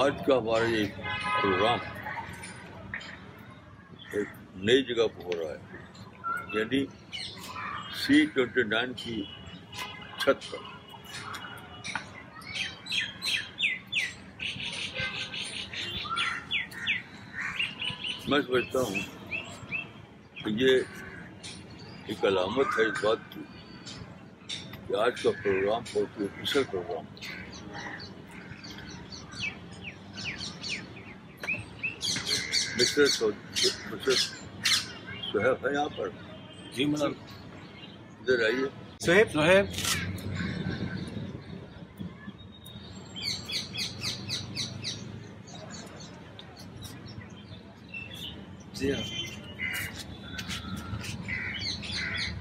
آج کا ہمارا یہ پروگرام ایک نئی جگہ پہ ہو رہا ہے یعنی سی ٹوینٹی نائن کی چھت پر۔ میں سمجھتا ہوں کہ یہ ایک علامت ہے اس بات کی کہ آج کا پروگرام بہت ہی اسپیشل پروگرام ہے۔ مسٹر سہیب ہے یہاں پر؟ جی مطلب ادھر آئیے۔ سہیب؟ سہیب۔ جی ہاں۔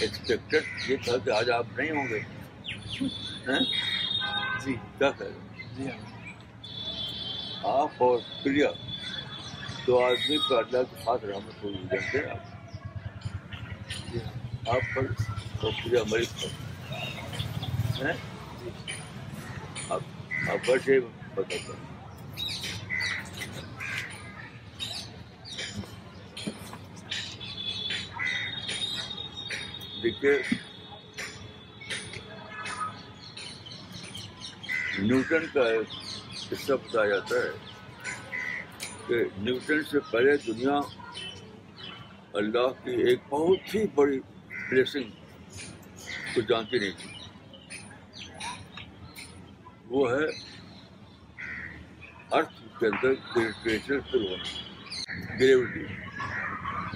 ایکسپیکٹڈ یہ تھا کہ آج آپ نہیں ہوں گے۔ ہیں؟ جی۔ کیا رہے جی ہاں۔ آپ اور پریا دو آدمی پر اللہ کی خاص رحمت ہوئی جانتے ہیں آپ۔ جی ہاں۔ آپ پر اور پریا ملک پر؟ آپ یہ بتاتا ہوں دیکھیے۔ نیوٹن کا ایک قصہ بتایا جاتا ہے کہ نیوٹن سے پہلے دنیا اللہ کی ایک بہت ہی بڑی بلیسنگ کو جانتی نہیں تھی۔ وہ ہے ارتھ کے اندر گریویٹیشن گریوٹی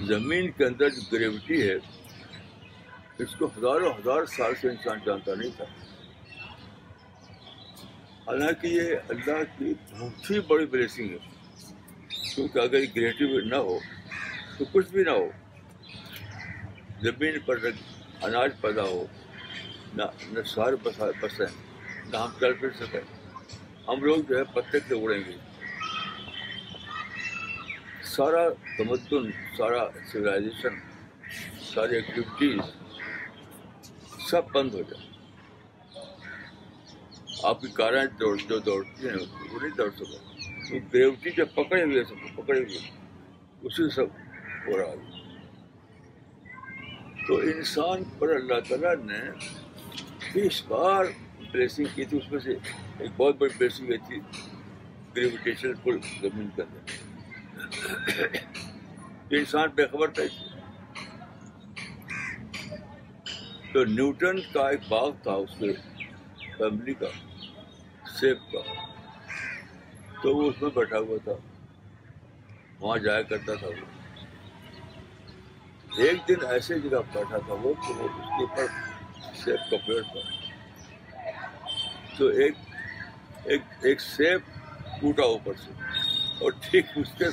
زمین کے اندر جو گریوٹی ہے اس کو ہزاروں ہزار سال سے انسان جانتا نہیں تھا۔ حالانکہ یہ اللہ کی بہت ہی بڑی بلیسنگ ہے۔ کیونکہ اگر یہ گریٹو نہ ہو، تو کچھ بھی نہ ہو۔ زمین پر اناج پیدا ہو، نہ نہ سار بسیں نہ ہم چل پھر سکیں ہم لوگ جو ہے پتے سے اڑیں گے۔ سارا تمدن، سارا سویلائزیشن ساری ایکٹیویٹیز سب بند ہو جائے آپ کی کاریں دوڑ جو دوڑتی ہیں، وہ نہیں دوڑ سکے گریوٹی جب پکڑے ہوئے سب کو پکڑے ہوئے اسی سب ہو رہا ہے۔ تو انسان پر اللہ تعالیٰ نے بیس بار بلیسنگ کی تھی۔ اس میں سے ایک بہت بڑی بلیسنگ ہوئی تھی۔ گریویٹیشن پل زمین کے اندر۔ انسان بے خبر تھا۔ اس سے تو نیوٹن کا ایک باغ تھا اس کے فیملی کا، سیب کا۔ تو وہ اس میں بیٹھا ہوا تھا۔ وہاں جایا کرتا تھا وہ۔ ایک دن ایسے جگہ بیٹھا تھا وہ کہ وہ اس کے اوپر سیب کا پیڑ تھا۔ تو ایک ایک ایک سیب ٹوٹا اوپر سے اور ٹھیک اس کے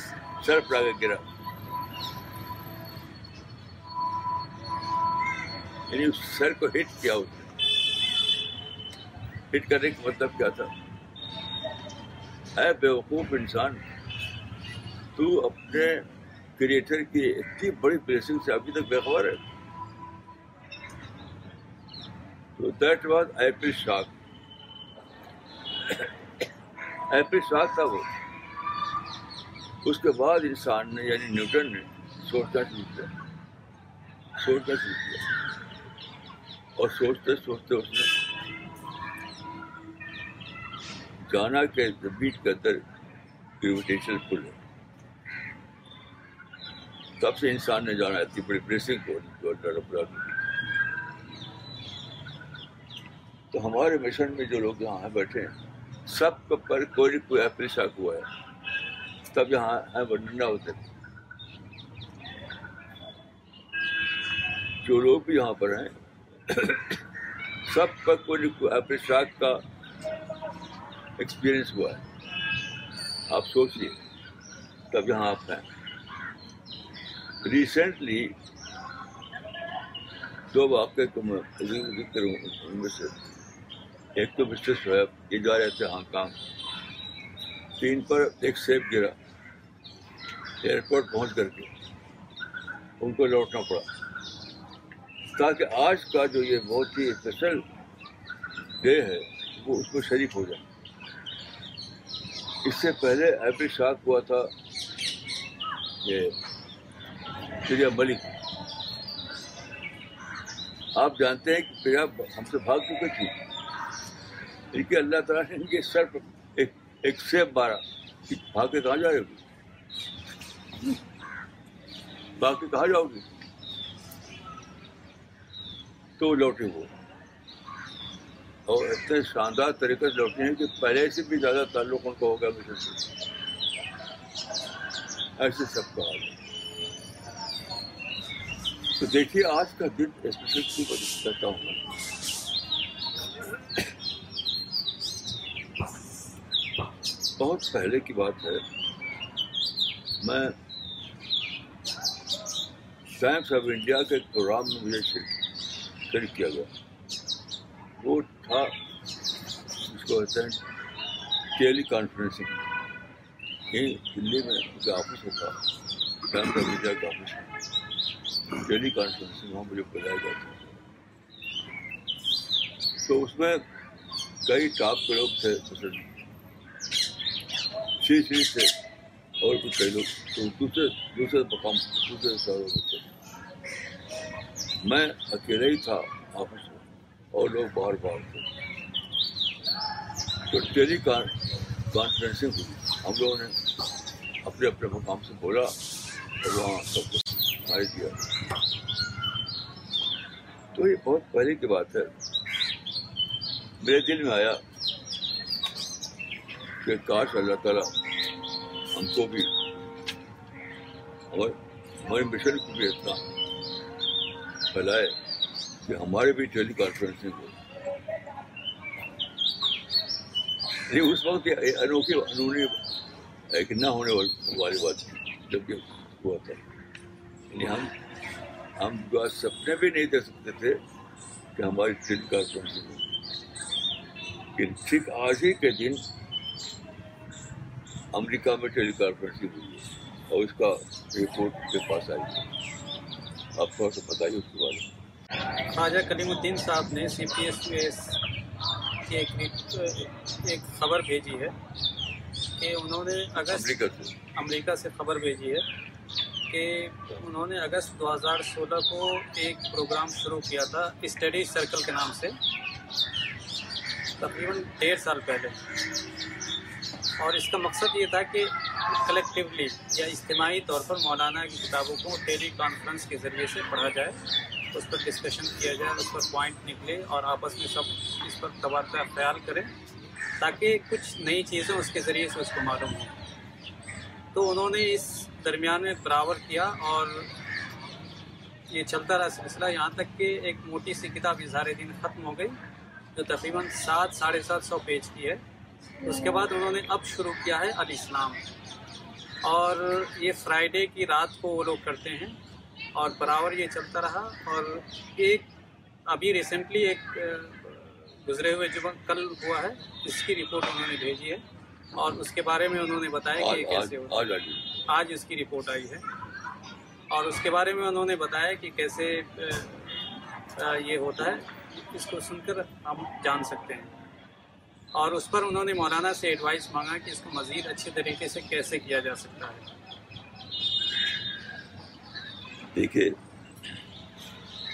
سر پر آگے گرا۔ یعنی اس سر کو ہٹ کیا اس نے. ہٹ کرنے کا مطلب کیا تھا؟ اے بیوقوف انسان، تو اپنے کریٹر کی اتنی بڑی بلیسنگ سے ابھی تک بے خبر ہے؟ تو that was apple shock apple shock تھا وہ. اس کے بعد انسان نے یعنی نیوٹن نے سوچنا شروع کیا. سوچنا شروع کیا. اور سوچتے سوچتے اس نے جانا کہ زمین کے اندر گریویٹیشن پل ہے تب سے انسان نے جانا اتنی بڑی بلیسنگ کو رب تو ہمارے مشن میں جو لوگ یہاں ہیں بیٹھے ہیں، سب کا پر کوئی نہ کوئی ایپل شاک ہوا ہے۔ تب یہاں ہیں ورنہ ہوتے۔ جو لوگ بھی یہاں پر ہیں سب کا کوئی نہ کوئی شاک کا ایکسپیرئنس ہوا ہے۔ آپ سوچیے، تب یہاں آپ ہیں۔ ریسنٹلی دو واقعے کو میں ذکر کروں ان میں سے۔ ایک تو مسٹر سہیب یہ جا رہے تھے ہانگ کانگ۔ تین پر ایک سیب گرا۔ ایئرپورٹ پہنچ کر کے ان کو لوٹنا پڑا۔ تاکہ آج کا جو یہ بہت ہی اسپیشل ڈے ہے، وہ اس میں شریک ہو جائے۔ اس سے پہلے ایپل شاک ہوا تھا یہ پریا ملک۔ آپ جانتے ہیں کہ پریا ہم سے بھاگ چکے تھی لیکن اللہ تعالیٰ نے ان کے سر پر ایک ایک سیب مارا کہ بھاگ کے کہاں جا رہے ہو بھاگ کے کہاں جاؤ گے؟ تو وہ لوٹے وہ اور اتنے شاندار طریقے سے لوٹے ہیں کہ پہلے سے بھی زیادہ تعلق ان کو ہو گیا مشن سے ایسے سب کا حال تو دیکھیے، آج کا دن اسپیشل کی وجہ کرتا ہوں میں۔ بہت پہلے کی بات ہے۔ میں ٹائمس آف انڈیا کے ایک پروگرام میں مجھے شرک شرک کیا گیا۔ وہ تھا اس کو کہتے ہیں ٹیلی کانفرنسنگ۔ یہیں دلی میں ان کا آفس ہوتا ٹائمس آف انڈیا کا آفس ہے ٹیلی کانفرنسنگ وہاں مجھے بلایا گیا تھا تو اس میں کئی ٹاپ کے لوگ تھے مثلاً شری شری تھے اور بھی کئی لوگ۔ تو دوسرے دوسرے مقام دوسرے شہروں میں تھے۔ میں اکیلا ہی تھا آفس میں، اور لوگ باہر باہر تھے۔ تو ٹیلی کانفرنسنگ ہوئی۔ ہم لوگوں نے اپنے اپنے مقام سے بولا اور وہاں سب کو سنائی دیا۔ تو یہ بہت پہلے کی بات ہے۔ میرے دل میں آیا کہ کاش اللہ تعالیٰ ہم کو بھی اور ہمارے مشن کو بھی اتنا پھیلائے کہ ہمارے بھی ٹیلی کانفرنسنگ ہو۔ اس وقت انوکھی انہونی ایک نہ ہونے والی بات تھی، جب یہ ہوا تھا۔ یعنی ہم ہم جو آج سپنے بھی نہیں دے سکتے تھے کہ ہماری ٹیلی کانفرنسنگ ہو۔ لیکن ٹھیک آج ہی کے دن امریکہ میں ٹیلی کانفرنسنگ ہوئی ہے اور اس کا رپورٹ کے پاس آئی۔ ہے آپ سا بتائیے اس کے بارے میں۔ خواجہ کلیم الدین صاحب نے C P S U S کی ایک خبر بھیجی ہے کہ انہوں نے اگست امریکہ سے۔ امریکہ سے خبر بھیجی ہے کہ انہوں نے اگست دو ہزار سولہ کو ایک پروگرام شروع کیا تھا اسٹڈی سرکل کے نام سے تقریباً ڈیڑھ سال پہلے۔ اور اس کا مقصد یہ تھا کہ کلیکٹیولی یا اجتماعی طور پر مولانا کی کتابوں کو ٹیلی کانفرنس کے ذریعے سے پڑھا جائے، اس پر ڈسکشن کیا جائے، اس پر پوائنٹ نکلے اور آپس میں سب اس پر تبادلہ خیال کریں تاکہ کچھ نئی چیزیں اس کے ذریعے سے اس کو معلوم ہوں۔ تو انہوں نے اس درمیان میں برابر کیا اور یہ چلتا رہا سلسلہ۔ یہاں تک کہ ایک موٹی سی کتاب اظہار دین ختم ہو گئی، جو تقریباً سات، ساڑھے سات سو پیج کی ہے۔ اس کے بعد انہوں نے اب شروع کیا ہے الاسلام۔ اور یہ فرائیڈے کی رات کو وہ لوگ کرتے ہیں۔ اور برابر یہ چلتا رہا۔ اور ایک ابھی ریسنٹلی ایک گزرے ہوئے جو کل ہوا ہے۔ اس کی رپورٹ انہوں نے بھیجی ہے۔ اور اس کے بارے میں انہوں نے بتایا کہ کیسے آج ہوتا آج اس کی رپورٹ آئی ہے۔ اور اس کے بارے میں انہوں نے بتایا کہ کیسے یہ ہوتا ہے۔ اس کو سن کر ہم جان سکتے ہیں۔ اور اس پر انہوں نے مولانا سے ایڈوائس مانگا کہ اس کو مزید اچھے طریقے سے کیسے کیا جا سکتا ہے۔ دیکھیے،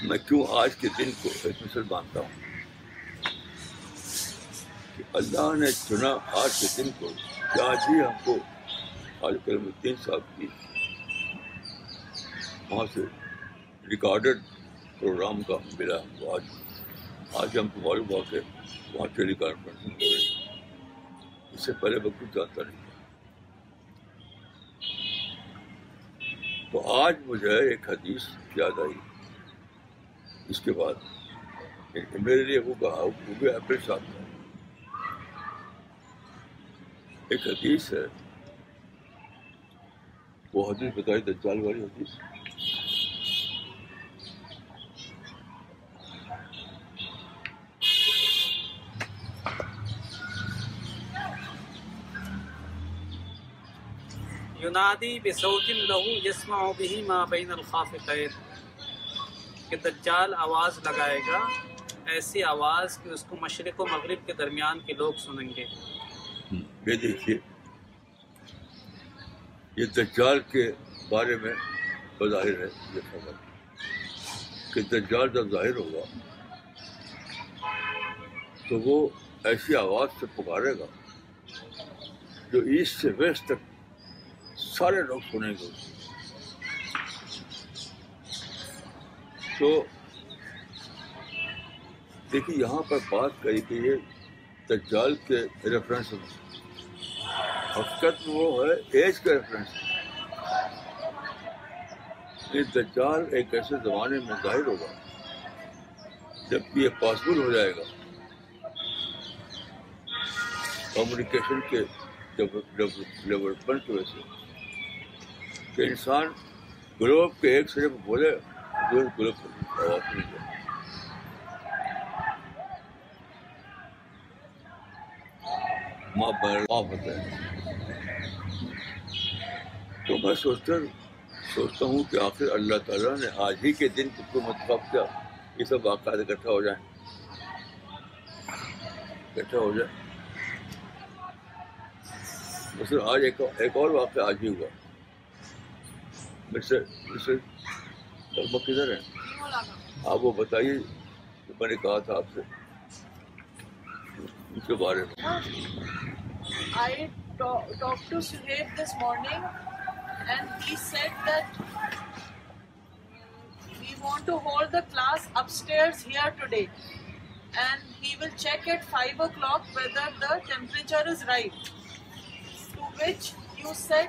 میں کیوں آج کے دن کو اسپیشل مانتا ہوں؟ کہ اللہ نے چنا آج کے دن کو کہ آج ہی ہم کو آج کل میں تین صاحب کی وہاں سے ریکارڈڈ پروگرام کا ملا ہم کو آج۔ آج ہم کو معلوم ہوا کہ وہاں ٹیلی کانفرنسنگ ہو رہی اس سے پہلے میں کچھ جانتا نہیں تھا۔ تو آج مجھے ایک حدیث یاد آئی۔ اس کے بعد میرے لیے وہ کہا، وہ بھی ایپل صاحب کا ایک حدیث ہے۔ وہ حدیث بتائی، دجال والی حدیث۔ ینادی بصوت لہو یسمع به ما بین الخافقین کہ دجال آواز لگائے گا، ایسی آواز کہ اس کو مشرق و مغرب کے درمیان کے لوگ سنیں گے۔ یہ دیکھیے، یہ دجال کے بارے میں بظاہر ہے، یہ خبر۔ کہ دجال جب ظاہر ہوگا، تو وہ ایسی آواز سے پکارے گا جو ایسٹ سے ویسٹ تک سارے لوگ سنیں گے تو دیکھیے، یہاں پر بات کہی کہ یہ دجال کے ریفرنس میں حقیقت وہ ہے ایج کا ریفرنس کہ دجال ایک ایسے زمانے میں ظاہر ہوگا، جب یہ پاسبل ہو جائے گا۔ کمیونیکیشن کے ڈیولپمنٹ کی وجہ سے۔ کہ انسان گلوب کے ایک سرے پہ بولے دو گلوب پر آواز نہیں جائے ماں معاف ہوتا ہے۔ تو میں سوچتا سوچتا ہوں کہ آخر اللہ تعالیٰ نے آج ہی کے دن کو متفق کیا، یہ سب واقعات اکٹھا ہو جائیں۔ اکٹھا ہو جائے مثلاً آج ایک ایک اور واقعہ آج ہی ہوا۔ مسٹر مسٹر سلمہ کدھر ہیں آپ وہ بتائیے میں نے کہا تھا آپ سے۔ اس کے بارے میں۔ I talk to Suhaib this morning and he said that we want to hold the class upstairs here today and he will check at five o'clock whether the temperature is right to which which you said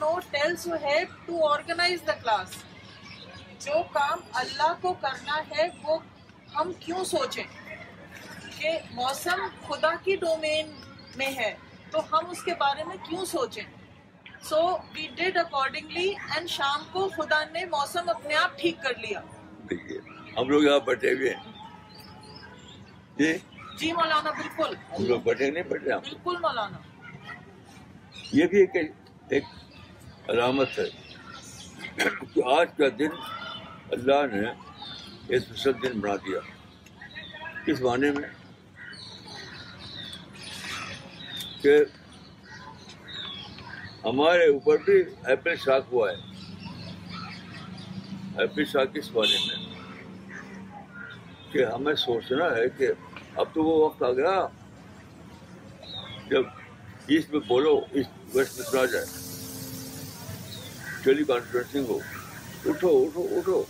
no, tell Suhaib to organize the class. جو کام اللہ کو کرنا ہے وہ ہم کیوں سوچیں؟ کہ موسم خدا کی ڈومین میں ہے تو ہم اس کے بارے میں کیوں سوچیں؟ So we did accordingly and شام کو خدا نے موسم اپنے آپ ٹھیک کر لیا۔ دیکھیے ہم لوگ یہاں بیٹھے ہوئے ہیں۔ جی؟ جی مولانا بالکل۔ ہم لوگ بیٹھے نہیں ہم بالکل مولانا۔ یہ بھی ایک ایک علامت ہے کہ آج کا دن اللہ نے ایک اسپیشل دن بنا دیا۔ کس معنی میں کہ ہمارے اوپر بھی ایپل شاک ہوا ہے۔ ایپل شاک کس معنی میں کہ ہمیں سوچنا ہے کہ اب تو وہ وقت آ گیا۔ جب ایسٹ میں بولو ایسٹ ویسٹ میں سنا جائے ٹیلی کانفرنسنگ ہو اٹھو اٹھو اٹھو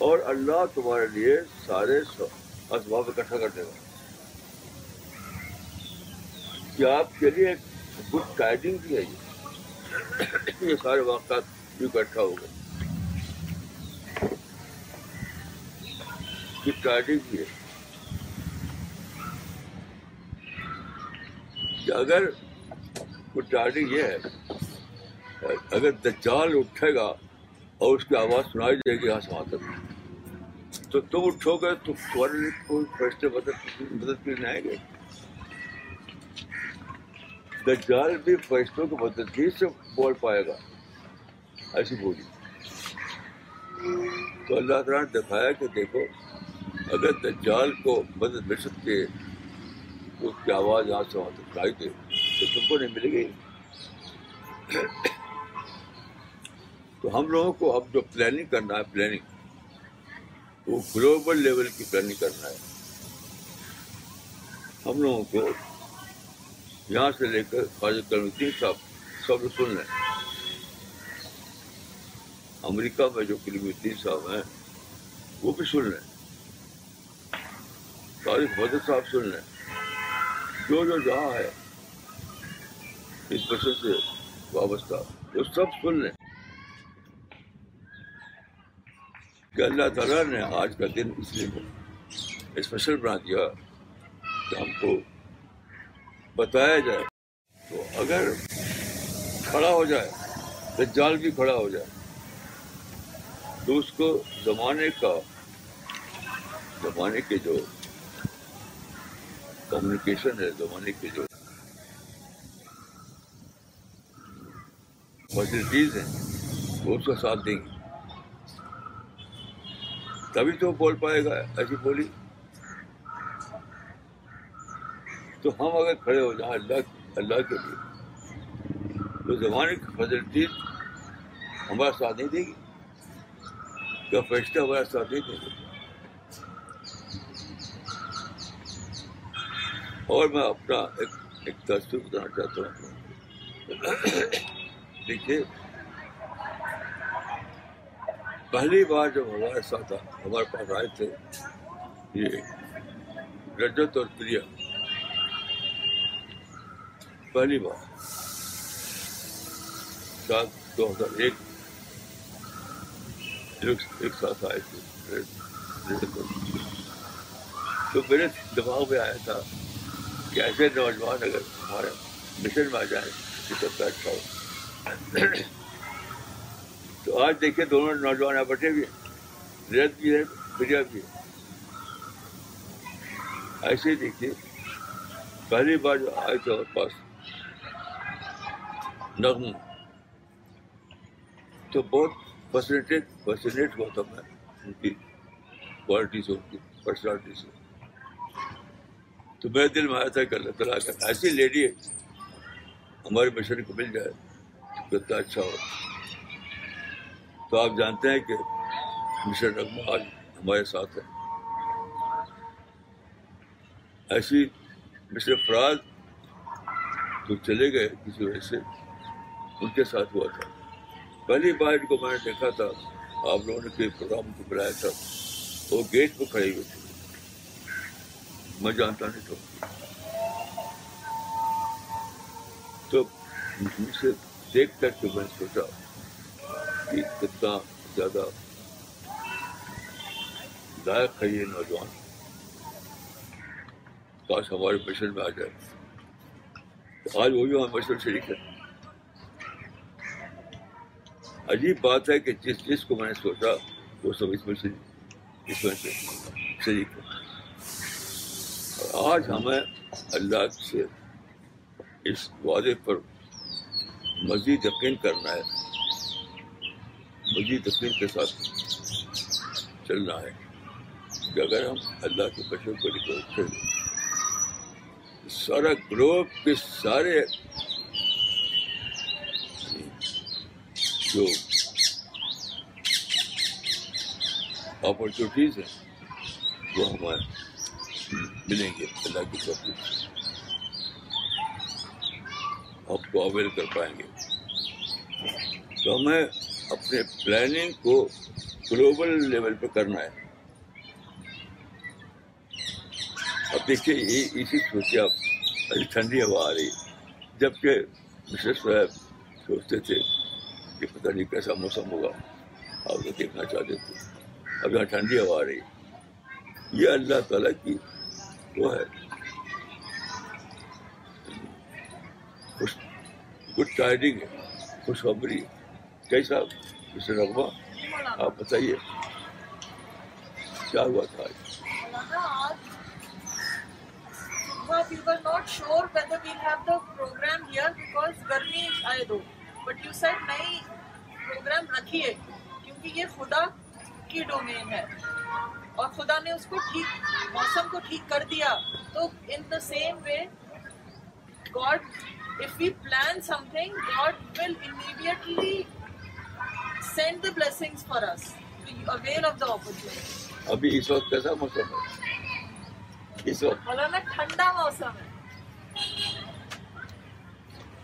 اور اللہ تمہارے لیے سارے اسباب اکٹھا کر دے گا کیا آپ کے لیے ایک گڈ گائیڈنگ بھی ہے یہ سارے واقعات بھی اکٹھا ہو گئے گڈ گائیڈنگ بھی ہے اگر گڈ یہ ہے، اگر دجال اٹھے گا اور اس کی آواز سنائی جائے گی، یہاں سے وہاں تک تو تم اٹھو گے، تو تمہارے لیے کوئی فیصلے مدد مدد کے لیے آئیں گے۔ دجال بھی فیصلوں کی مدد ہی سے بول پائے گا۔ ایسی بولی۔ تو اللہ تعالیٰ نے دکھایا کہ دیکھو، اگر دجال کو مدد مل سکتی ہے اس کی آواز یہاں سے وہاں تک سنائی دے تو تم کو نہیں ملے گی تو ہم لوگوں کو اب جو پلاننگ کرنا ہے پلاننگ وہ گلوبل لیول کی پلاننگ کرنا ہے۔ ہم لوگوں کو یہاں سے لے کر خواجہ کلمدین صاحب سب سن لیں۔ امریکہ میں جو کلیم الدین صاحب ہیں، وہ بھی سن لیں۔ طارق حضرت صاحب سن لیں۔ جو جو جہاں ہے۔ اس بچے سے وابستہ۔ وہ سب سن لیں۔ کہ اللہ تعالیٰ نے آج کا دن اس لیے اسپیشل بنا دیا کہ ہم کو بتایا جائے۔ تو اگر کھڑا ہو جائے، دجال بھی کھڑا ہو جائے، تو اس کو زمانے کا، زمانے کے جو کمیونیکیشن ہے، زمانے کے جو فیسلٹیز ہیں، وہ اس کا ساتھ دیں گے۔ تبھی تو بول پائے گا ایسی بولی۔ تو ہم اگر کھڑے ہو جائیں اللہ اللہ کے لیے، تو زمانے کی فیسلٹیز ہمارا ساتھ نہیں دے گی۔ کیا فرشتہ ہمارا ساتھ نہیں دے گا اور میں اپنا ایک ایک تصویر بتانا چاہتا ہوں۔ دیکھیے، پہلی بار جب ہمارے ساتھ ہمارے پاس آئے تھے، یہ رجت اور پریا۔ پہلی بار۔ سال دو ہزار ایک ایک ساتھ آئے تھے۔ تو میرے دماغ میں آیا تھا کہ ایسے نوجوان اگر ہمارے مشن میں آ جائیں تو سب کا اچھا ہو۔ تو آج دیکھیے دونوں نوجوان یہاں بیٹھے بھی ہیں۔ رت بھی ہے، پریا بھی ہے۔ ایسے ہی دیکھیے، پہلی بار جو آئے تھے ہمارے پاس نغم تو بہت فیسنیٹیڈ فیسنیٹ ہوا تھا میں، ان کی کوالٹی سے ان کی پرسنالٹی سے۔ تو میرے دل میں آیا تھا کہ اللہ تعالیٰ کا ایسی لیڈی ہے ہمارے مشن کو مل جائے تو کتنا اچھا ہو۔ تو آپ جانتے ہیں کہ مشن رقم آج ہمارے ساتھ ہے۔ ایسی مشر فراز تو چلے گئے کسی وجہ سے، ان کے ساتھ ہوا تھا۔ پہلی بار ان کو میں نے دیکھا تھا، آپ لوگوں نے کوئی پروگرام کو بلایا تھا، وہ گیٹ پہ کھڑے ہوئے تھے۔ میں جانتا نہیں تھا۔ تو مجھ سے دیکھ کر کے میں نے سوچا کہ کتنا زیادہ لائق ہے یہ نوجوان۔ کاش ہمارے مشن میں آ جائے۔ تو آج وہ بھی ہمارے مشن شریک ہے۔ عجیب بات ہے کہ جس چیز کو میں نے سوچا وہ سب اس میں سے اس میں سے شریک ہے۔ آج ہمیں اللہ سے اس وعدے پر مزید یقین کرنا ہے، مزید یقین کے ساتھ چلنا ہے کہ اگر ہم اللہ کے بچوں کو نکل سارا گروپ کے سارے جو اپرچونیٹیز ہیں، وہ ہمیں ملیں گے، اللہ کی طرف آپ کو اویل کر پائیں گے۔ تو ہمیں اپنے پلاننگ کو گلوبل لیول پہ کرنا ہے۔ اب دیکھیے، یہ اسی سوچے آپ ابھی ٹھنڈی ہوا آ رہی۔ ہے جبکہ مسٹر صاحب سوچتے تھے کہ پتہ نہیں کیسا موسم ہوگا۔ آپ کو دیکھنا چاہتے تھے۔ اب یہاں ٹھنڈی ہوا آ رہی۔ یہ اللہ تعالیٰ کی خوش خبری آپ بتائیے۔ کیا ہوا کیونکہ یہ خدا کی ڈومین اور خدا نے اس کو ٹھیک موسم کو ٹھیک کر دیا۔ تو in the same way God if we plan something God will immediately send the blessing for us avail of the opportunity ابھی اس وقت کیسا موسم ہے؟ اس وقت۔ مولانا ٹھنڈا موسم ہے۔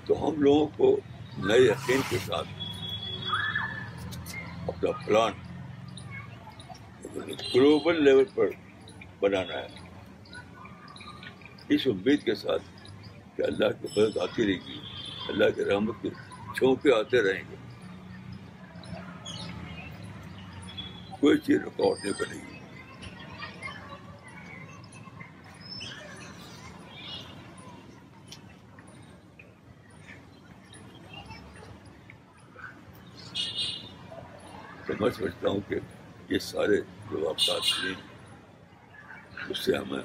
تو ہم لوگوں کو نئے یقین کے ساتھ اپنا پلان گلوبل لیول پر بنانا ہے۔ اس امید کے ساتھ کہ اللہ کی مدد آتی رہے گی، اللہ کے رحمت کے چھونکے آتے رہیں گے۔ کوئی چیز رکاوٹ نہیں بنے گی۔ تو میں سمجھتا ہوں کہ یہ سارے جو آپ ساتھ اس سے ہمیں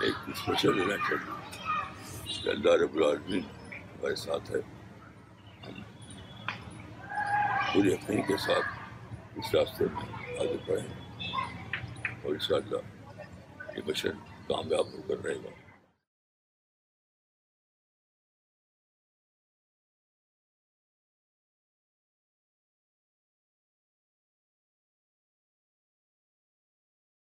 ایک اسپیشل لینا چاہیے کہ اللہ رب العالمین ہمارے ساتھ ہے۔ ہم پورے یقین کے ساتھ اس راستے میں آگے بڑھیں اور ان شاء اللہ یہ مشن کامیاب ہو کر رہے گا۔